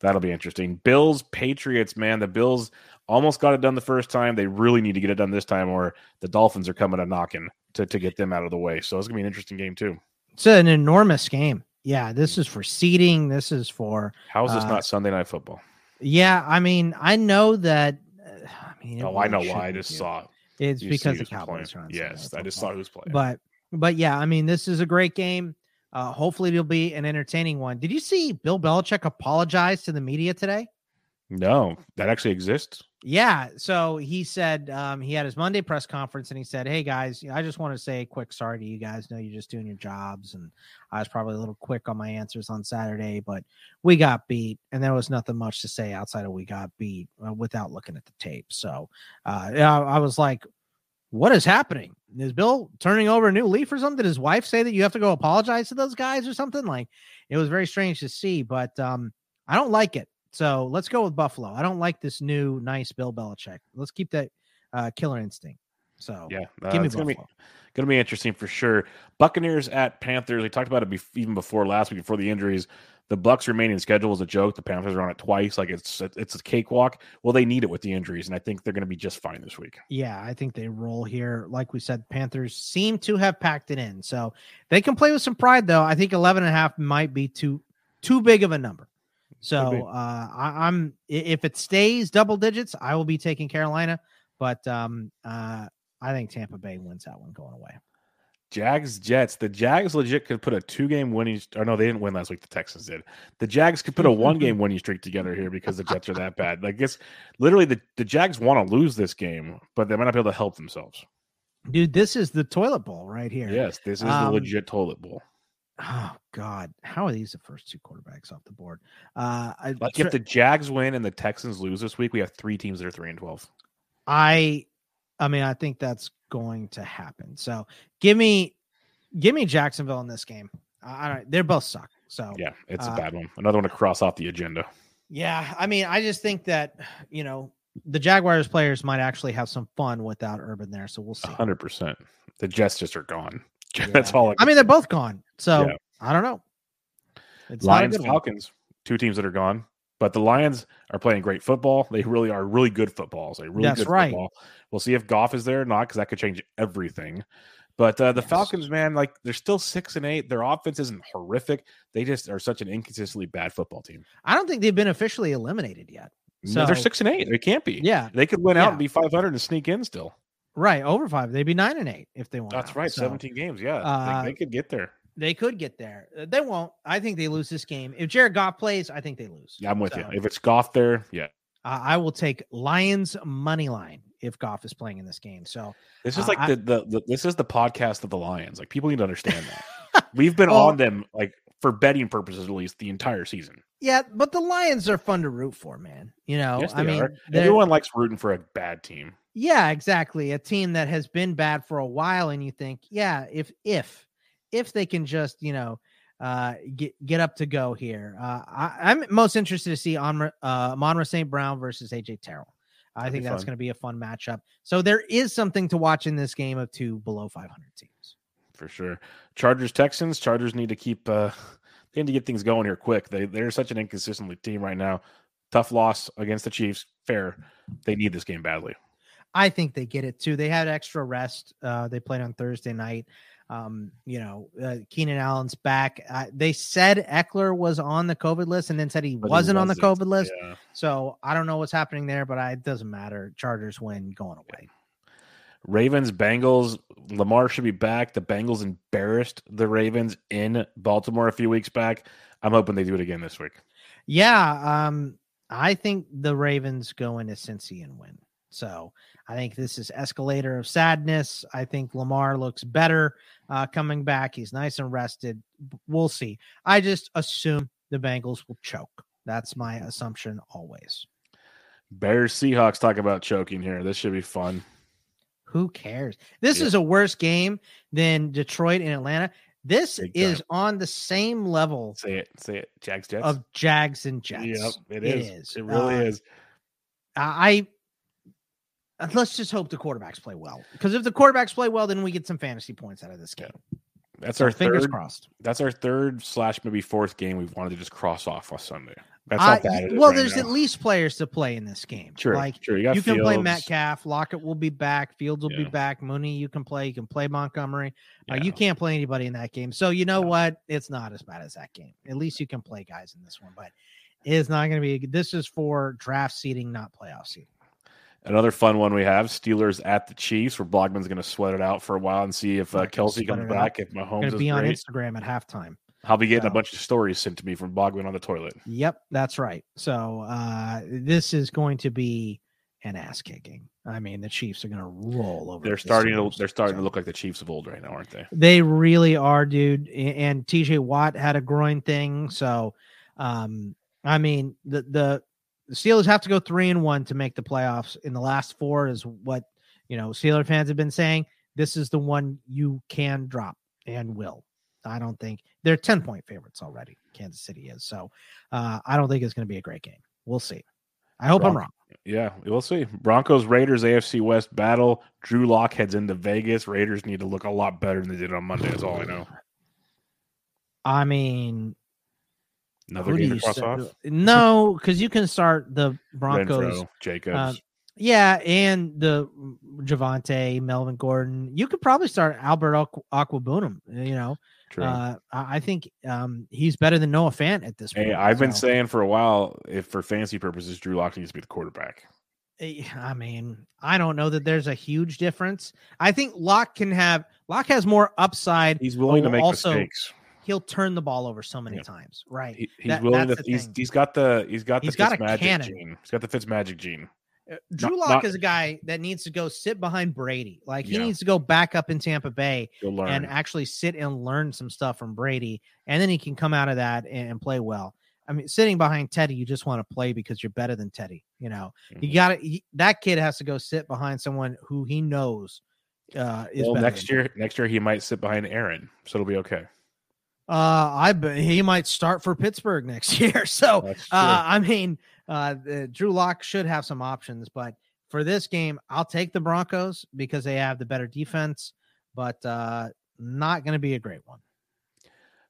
that'll be interesting. Bills, Patriots, man. The Bills almost got it done the first time. They really need to get it done this time, or the Dolphins are coming a knocking to, to get them out of the way. So it's gonna be an interesting game too. It's an enormous game. Yeah, this is for seeding. This is for How is this Uh, not Sunday Night Football? yeah. I mean, I know that. uh, I mean, Oh, I know why. I just saw it. It's You because the Cowboys are on. Yes, I just saw who's playing. But but yeah, I mean, this is a great game. Uh, hopefully, it'll be an entertaining one. Did you see Bill Belichick apologize to the media today? No, that actually exists. Yeah. So he said um, he had his Monday press conference and he said, Hey guys, I just want to say a quick sorry to you guys. Know you're just doing your jobs. And I was probably a little quick on my answers on Saturday, but we got beat. And there was nothing much to say outside of we got beat uh, without looking at the tape. So uh, yeah, I was like, What is happening? Is Bill turning over a new leaf or something? Did his wife say that you have to go apologize to those guys or something? Like it was very strange to see, but um, I don't like it. So let's go with Buffalo. I don't like this new nice Bill Belichick. Let's keep that uh, killer instinct. So Yeah, uh, give me it's gonna Buffalo. be going to be interesting for sure. Buccaneers at Panthers. We talked about it bef- even before last week, before the injuries. The Bucks remaining schedule is a joke. The Panthers are on it twice. Like it's it's a cakewalk. Well, they need it with the injuries, and I think they're going to be just fine this week. Yeah, I think they roll here. Like we said, Panthers seem to have packed it in. So they can play with some pride though. I think 11 and a half might be too too big of a number. So uh, I, am if it stays double digits, I will be taking Carolina. But um, uh, I think Tampa Bay wins that one going away. Jags Jets. The Jags legit could put a two game winning. Or no, they didn't win last week. The Texans did. The Jags could put a one game winning streak together here because the Jets are that bad. Like it's literally the the Jags want to lose this game, but they might not be able to help themselves. Dude, this is the toilet bowl right here. Yes, this is um, the legit toilet bowl. Oh God, how are these the first two quarterbacks off the board? Uh, I, like if the Jags win and the Texans lose this week, we have three teams that are three and twelve. I, I mean, I think that's going to happen. So give me, give me Jacksonville in this game. I don't. They're both suck. So yeah, it's uh, a bad one. Another one to cross off the agenda. Yeah, I mean, I just think that you know the Jaguars players might actually have some fun without Urban there. So we'll see. Hundred percent. The Jets just are gone. Yeah. That's all. I, I mean, they're both gone. So yeah. I don't know. It's Lions, Falcons, two teams that are gone. But the Lions are playing great football. They really are really good footballs. They really That's good right. football. We'll see if Goff is there or not because that could change everything. But uh, the yes. Falcons, man, like they're still six and eight. Their offense isn't horrific. They just are such an inconsistently bad football team. I don't think they've been officially eliminated yet. So, no, they're six and eight. They can't be. Yeah, they could win yeah. out and be five hundred and sneak in still. Right, over five. They'd be nine and eight if they won. That's out. right, so, seventeen games. Yeah, uh, they, they could get there. They could get there. Uh, they won't. I think they lose this game. If Jared Goff plays, I think they lose. Yeah, I'm with so, you. If it's Goff there, yeah. Uh, I will take Lions money line if Goff is playing in this game. So this is uh, like I, the, the, the this is the podcast of the Lions. Like people need to understand that. We've been well, on them like for betting purposes at least the entire season. Yeah, but the Lions are fun to root for, man. You know, yes, I mean, everyone likes rooting for a bad team. Yeah, exactly. A team that has been bad for a while, and you think, yeah, if if if they can just you know uh, get get up to go here. Uh, I, am most interested to see on uh, Amon-Ra St. Brown versus AJ Terrell. I That'd think that's going to be a fun matchup. So there is something to watch in this game of two below 500 teams. For sure. Chargers Texans. Chargers need to keep. Uh, they need to get things going here quick. They they're such an inconsistent team right now. Tough loss against the Chiefs. Fair. They need this game badly. I think they get it too. They had extra rest. Uh, they played on Thursday night. Um, you know, uh, Keenan Allen's back. Uh, they said Ekeler was on the COVID list and then said he, wasn't, wasn't, on the COVID list. Yeah. So I don't know what's happening there, but I, it doesn't matter. Chargers win going away. Ravens, Bengals. Lamar should be back. The Bengals embarrassed the Ravens in Baltimore a few weeks back. I'm hoping they do it again this week. Yeah. Um, I think the Ravens go into Cincy and win. So I think this is escalator of sadness. I think Lamar looks better uh, coming back. He's nice and rested. We'll see. I just assume the Bengals will choke. That's my assumption always. Bears Seahawks talk about choking here. This should be fun. Who cares? This yeah. is a worse game than Detroit and Atlanta. This is on the same level. Say it. Say it. Jags Jets. Of Jags and Jets. Yep, it, it is. is. It really uh, is. I let's just hope the quarterbacks play well. Because if the quarterbacks play well, then we get some fantasy points out of this game. Yeah. That's so our fingers third, crossed. That's our third slash maybe fourth game we've wanted to just cross off on Sunday. That's how bad Well, right there's now. at least players to play in this game. True. like sure. You, you can play Metcalf, Lockett will be back, Fields will yeah. be back, Mooney you can play, you can play Montgomery. Yeah. Uh, you can't play anybody in that game. So you know what? It's not as bad as that game. At least you can play guys in this one, but it is not going to be. This is for draft seating, not playoff seating. Another fun one we have: Steelers at the Chiefs, where Bogman's going to sweat it out for a while and see if uh, Kelce comes back. If Mahomes going to be on. Instagram at halftime. I'll be getting so. a bunch of stories sent to me from Bogman on the toilet. Yep, that's right. So uh, this is going to be an ass kicking. I mean, the Chiefs are going to roll over. They're starting to they're starting so. to look like the Chiefs of old right now, aren't they? They really are, dude. And TJ Watt had a groin thing, so um, I mean, the the the Steelers have to go three and one to make the playoffs. In the last four is what you know Steeler fans have been saying. This is the one you can drop and will. I don't think they're 10 point favorites already. Kansas City is. So uh, I don't think it's going to be a great game. We'll see. I hope Bron- I'm wrong. Yeah, we'll see. Broncos Raiders AFC West battle. Drew Lock heads into Vegas. Raiders need to look a lot better than they did on Monday. That's all I know. I mean, Another game to cross start- off. No, because you can start the Broncos. Renfrow, Jacobs. uh, Yeah, and the Javonte, Melvin Gordon. You could probably start Albert Aqu- Okwuegbunam. You know. Uh, I think um, he's better than Noah Fant at this point. hey, I've been saying for a while, if for fantasy purposes, Drew Lock needs to be the quarterback. eh, I mean, I don't know that there's a huge difference. I think Lock can have Lock has more upside. He's willing to make also- mistakes. He'll turn the ball over so many Yeah. times, right? He, he's That- willing to. He's, he's got the. He's got the He's got a Fitzmagic cannon. gene. He's got the Fitz magic gene. Uh, Drew Not- Lock not- is a guy that needs to go sit behind Brady. Like he Yeah. needs to go back up in Tampa Bay and actually sit and learn some stuff from Brady, and then he can come out of that and, and play well. I mean, sitting behind Teddy, you just want to play because you're better than Teddy. You know, you Mhm. got to. That kid has to go sit behind someone who he knows uh, is well, better next year, next year he might sit behind Aaron, so it'll be okay. Uh, I he might start for Pittsburgh next year. So, uh, I mean, uh, the, Drew Lock should have some options, but for this game, I'll take the Broncos because they have the better defense, but uh, not going to be a great one.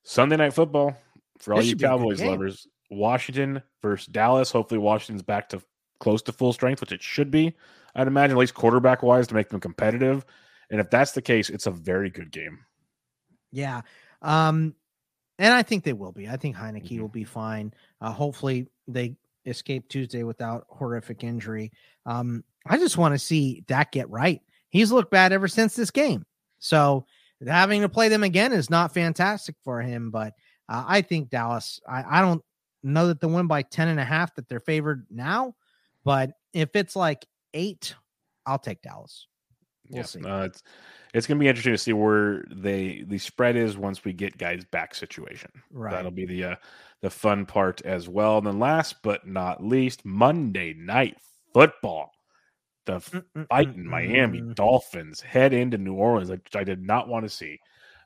Sunday night football for all This you should be a good Cowboys lovers. Washington versus Dallas. Hopefully, Washington's back to close to full strength, which it should be. I'd imagine at least quarterback wise to make them competitive. And if that's the case, it's a very good game. Yeah. Um, and I think they will be. I think Heineke Mhm. will be fine. Uh, hopefully they escape Tuesday without horrific injury. Um, I just want to see Dak get right. He's looked bad ever since this game. So having to play them again is not fantastic for him, but uh, I think Dallas, I, I don't know that they win by 10 and a half that they're favored now, but if it's like eight, I'll take Dallas. We'll see. Uh, it's it's going to be interesting to see where they the spread is once we get guys back situation. Right. That'll be the uh, the fun part as well. And then last but not least, Monday night football. The fighting Miami Dolphins head into New Orleans, which I did not want to see.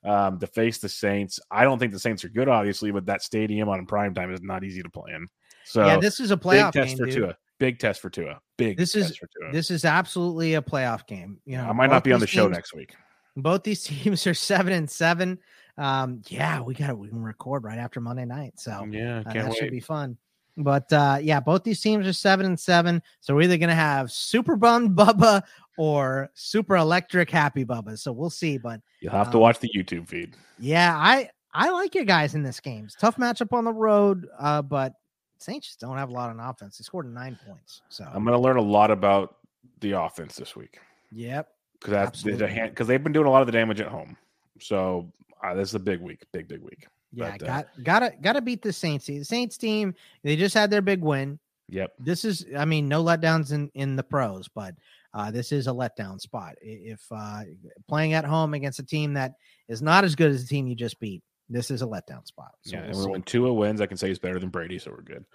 Um, to face the Saints, I don't think the Saints are good, obviously, but that stadium on prime time is not easy to play in. So yeah, this is a playoff test game, for dude. Tua. Big test for Tua. Big This test is- for Tua. This is absolutely a playoff game. You know, I might not be on the show teams- next week. Both these teams are seven and seven. Um, yeah, we got to we can record right after Monday night, so Yeah, uh, that should be fun. But uh, yeah, both these teams are seven and seven. So we're either gonna have super bummed Bubba or super electric happy Bubba. So we'll see. But You'll have to um, watch the YouTube feed. yeah, I I like you guys in this game. It's a tough matchup on the road, uh, but Saints just don't have a lot on offense. They scored nine points. So I'm going to learn a lot about the offense this week yep. because that's because they've been doing a lot of the damage at home. So uh, this is a big week, big big week. Yeah, But, uh, got gotta gotta beat the Saints. The Saints team, they just had their big win. Yep. This is, I mean, no letdowns in in the pros, but uh, this is a letdown spot. If uh, playing at home against a team that is not as good as the team you just beat, this is a letdown spot. So yeah, we'll and see. when Tua wins, I can say he's better than Brady, so we're good.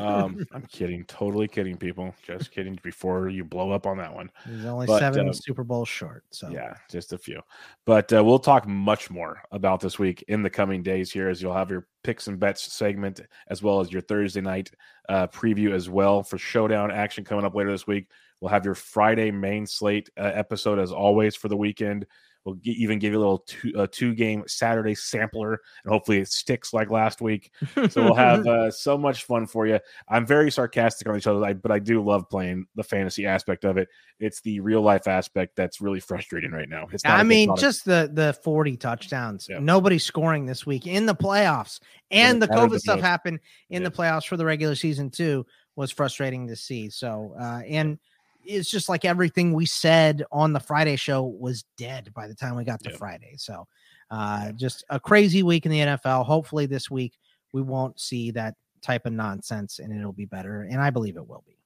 Um, I'm kidding, totally kidding, people. Just kidding. Before you blow up on that one. He's only but, seven uh, Super Bowls short. So Yeah, just a few. But uh, we'll talk much more about this week in the coming days here as you'll have your picks and bets segment as well as your Thursday night uh, preview as well for showdown action coming up later this week. We'll have your Friday main slate uh, episode as always for the weekend. We'll g- even give you a little two, uh, two game Saturday sampler, and hopefully it sticks like last week. So we'll have uh, so much fun for you. I'm very sarcastic on each other, but I do love playing the fantasy aspect of it. It's the real life aspect that's really frustrating right now. It's not I mean, just the the 40 touchdowns. Yeah. Nobody's scoring this week in the playoffs. Yeah, And the COVID stuff happened in Yeah. the playoffs for the regular season too was frustrating to see. So uh and it's just like everything we said on the Friday show was dead by the time we got to Yeah. Friday. So uh just a crazy week in the NFL. Hopefully this week we won't see that type of nonsense and it'll be better. And I believe it will be.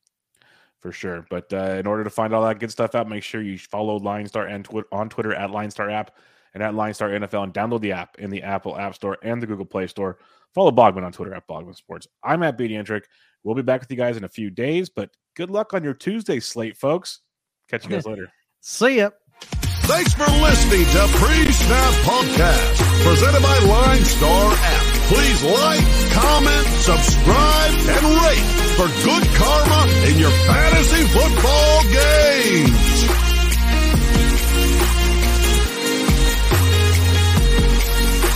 for sure. But uh, in order to find all that good stuff out, make sure you follow LineStar and twi- on Twitter at LineStar app and at LineStar NFL and download the app in the Apple App Store and the Google Play Store. Follow Bogman on Twitter at Bogman Sports. I'm at BD Entrick. We'll be back with you guys in a few days, but good luck on your Tuesday slate, folks. Catch you guys later. See ya. Thanks for listening to Pre-Snap Podcast, presented by LineStar app. Please like, comment, subscribe, and rate for good karma in your fantasy football games.